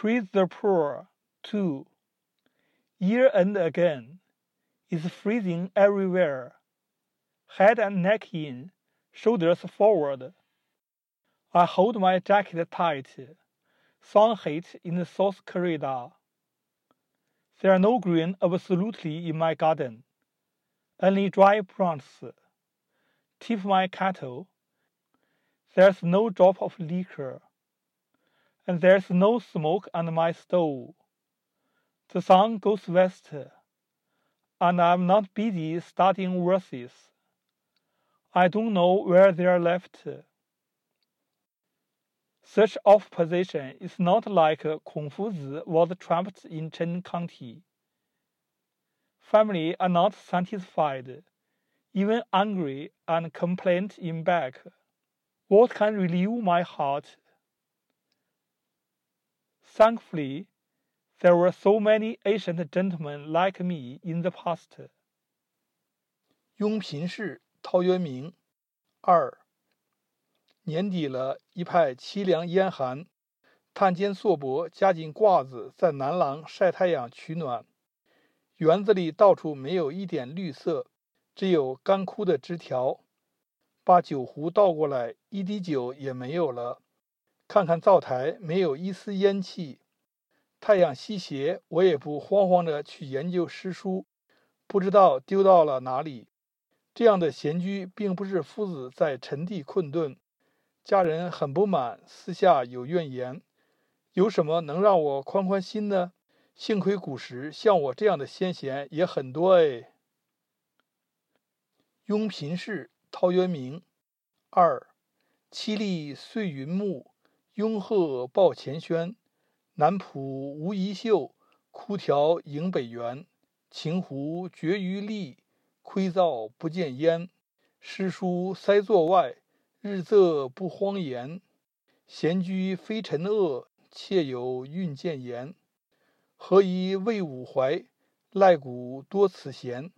Praise the poor, too. Year end again. It's freezing everywhere. Head and neck in, shoulders forward. I hold my jacket tight. Sun heat in South Korea. There are no green absolutely in my garden. Only dry plants. Tip my cattle. There's no drop of liquor. And there's no smoke on my stove. The sun goes west, and I'm not busy studying verses. I don't know where they're left. Such opposition is not like Confucius was trapped in Chen County. Family are not satisfied, even angry and complaint in back. What can relieve my heart? Thankfully, there were so many ancient gentlemen like me in the past. 雍平氏陶渊明二。年底了，一派凄凉严寒，探监硕伯夹紧褂子在南廊晒太阳取暖。园子里到处没有一点绿色，只有干枯的枝条。把酒壶倒过来，一滴酒也没有了。看看灶台，没有一丝烟气。太阳西斜，我也不慌慌的去研究诗书，不知道丢到了哪里。这样的闲居，并不是夫子在陈地困顿，家人很不满，私下有怨言。有什么能让我宽宽心呢？幸亏古时像我这样的先贤也很多哎。雍平氏陶渊明二，凄厉岁云暮，拥壑抱前轩。南浦无一秀，枯条迎北原。晴湖绝于丽，窥灶不见烟。诗书塞座外，日仄不荒言。闲居非尘恶，妾有运见言。何以慰吾怀？赖古多此贤。